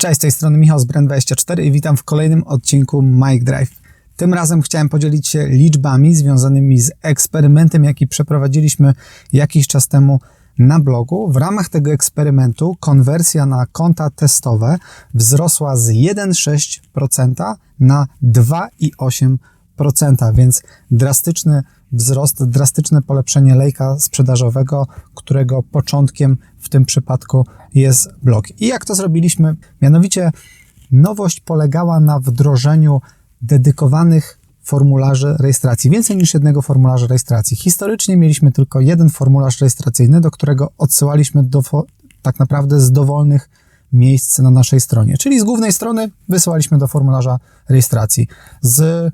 Cześć, z tej strony Michał z Brand24 i witam w kolejnym odcinku Mike Drive. Tym razem chciałem podzielić się liczbami związanymi z eksperymentem, jaki przeprowadziliśmy jakiś czas temu na blogu. W ramach tego eksperymentu konwersja na konta testowe wzrosła z 1,6% na 2,8%, więc drastyczny wzrost, drastyczne polepszenie lejka sprzedażowego, którego początkiem w tym przypadku jest blog. I jak to zrobiliśmy? Mianowicie nowość polegała na wdrożeniu dedykowanych formularzy rejestracji, więcej niż jednego formularza rejestracji. Historycznie mieliśmy tylko jeden formularz rejestracyjny, do którego odsyłaliśmy do, tak naprawdę z dowolnych miejsc na naszej stronie. Czyli z głównej strony wysyłaliśmy do formularza rejestracji. Z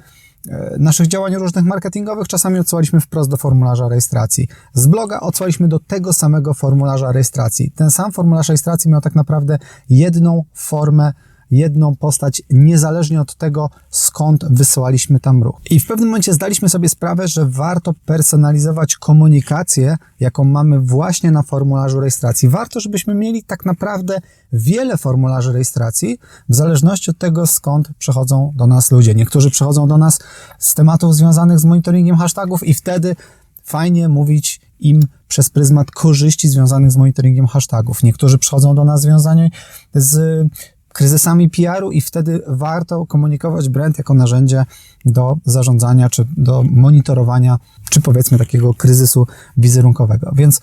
naszych działań różnych marketingowych czasami odsyłaliśmy wprost do formularza rejestracji. Z bloga odsyłaliśmy do tego samego formularza rejestracji. Ten sam formularz rejestracji miał tak naprawdę jedną formę jedną postać, niezależnie od tego, skąd wysyłaliśmy tam ruch. I w pewnym momencie zdaliśmy sobie sprawę, że warto personalizować komunikację, jaką mamy właśnie na formularzu rejestracji. Warto, żebyśmy mieli tak naprawdę wiele formularzy rejestracji, w zależności od tego, skąd przychodzą do nas ludzie. Niektórzy przychodzą do nas z tematów związanych z monitoringiem hashtagów i wtedy fajnie mówić im przez pryzmat korzyści związanych z monitoringiem hashtagów. Niektórzy przychodzą do nas związani z kryzysami PR-u i wtedy warto komunikować brand jako narzędzie do zarządzania, czy do monitorowania, czy powiedzmy takiego kryzysu wizerunkowego. Więc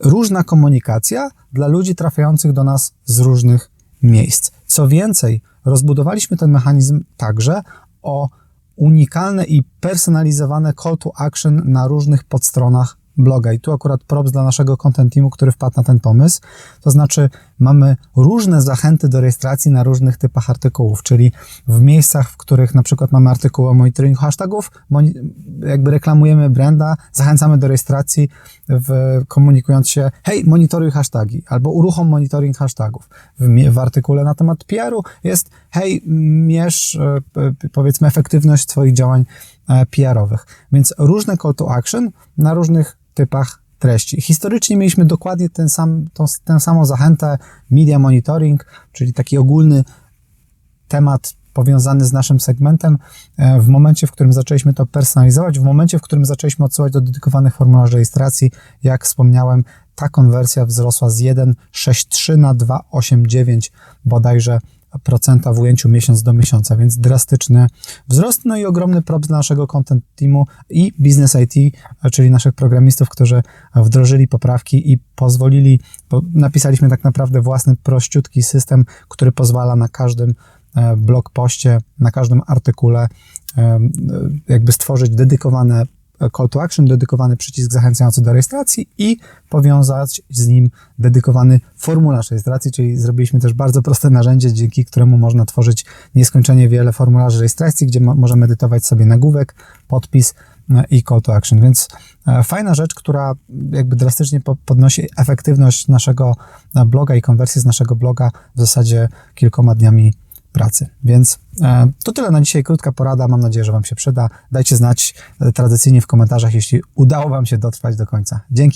różna komunikacja dla ludzi trafiających do nas z różnych miejsc. Co więcej, rozbudowaliśmy ten mechanizm także o unikalne i personalizowane call to action na różnych podstronach bloga. I tu akurat props dla naszego content teamu, który wpadł na ten pomysł. To znaczy, mamy różne zachęty do rejestracji na różnych typach artykułów, czyli w miejscach, w których na przykład mamy artykuły o monitoringu hashtagów, jakby reklamujemy branda, zachęcamy do rejestracji, w, komunikując się, hej, monitoruj hashtagi, albo uruchom monitoring hashtagów. W, w artykule na temat PR-u jest, hej, mierz, e, powiedzmy, efektywność Twoich działań e, PR-owych. Więc różne call to action na różnych typach treści. Historycznie mieliśmy dokładnie ten sam, tą, tę samą zachętę media monitoring, czyli taki ogólny temat powiązany z naszym segmentem. E, w momencie, w którym zaczęliśmy to personalizować, w momencie, w którym zaczęliśmy odsyłać do dedykowanych formularzy rejestracji, jak wspomniałem, ta konwersja wzrosła z 1,63 na 2,89 bodajże w ujęciu miesiąc do miesiąca, więc drastyczny wzrost, no i ogromny prop dla naszego content teamu i Business IT, czyli naszych programistów, którzy wdrożyli poprawki i pozwolili, bo napisaliśmy tak naprawdę własny prościutki system, który pozwala na każdym e, blog poście, na każdym artykule e, jakby stworzyć dedykowane call to action, dedykowany przycisk zachęcający do rejestracji i powiązać z nim dedykowany formularz rejestracji, czyli zrobiliśmy też bardzo proste narzędzie, dzięki któremu można tworzyć nieskończenie wiele formularzy rejestracji, gdzie możemy edytować sobie nagłówek, podpis e, i call to action. Więc e, fajna rzecz, która jakby drastycznie podnosi efektywność naszego e, bloga i konwersję z naszego bloga w zasadzie kilkoma dniami pracy. Więc e, to tyle na dzisiaj. Krótka porada. Mam nadzieję, że Wam się przyda. Dajcie znać e, tradycyjnie w komentarzach, jeśli udało Wam się dotrwać do końca. Dzięki.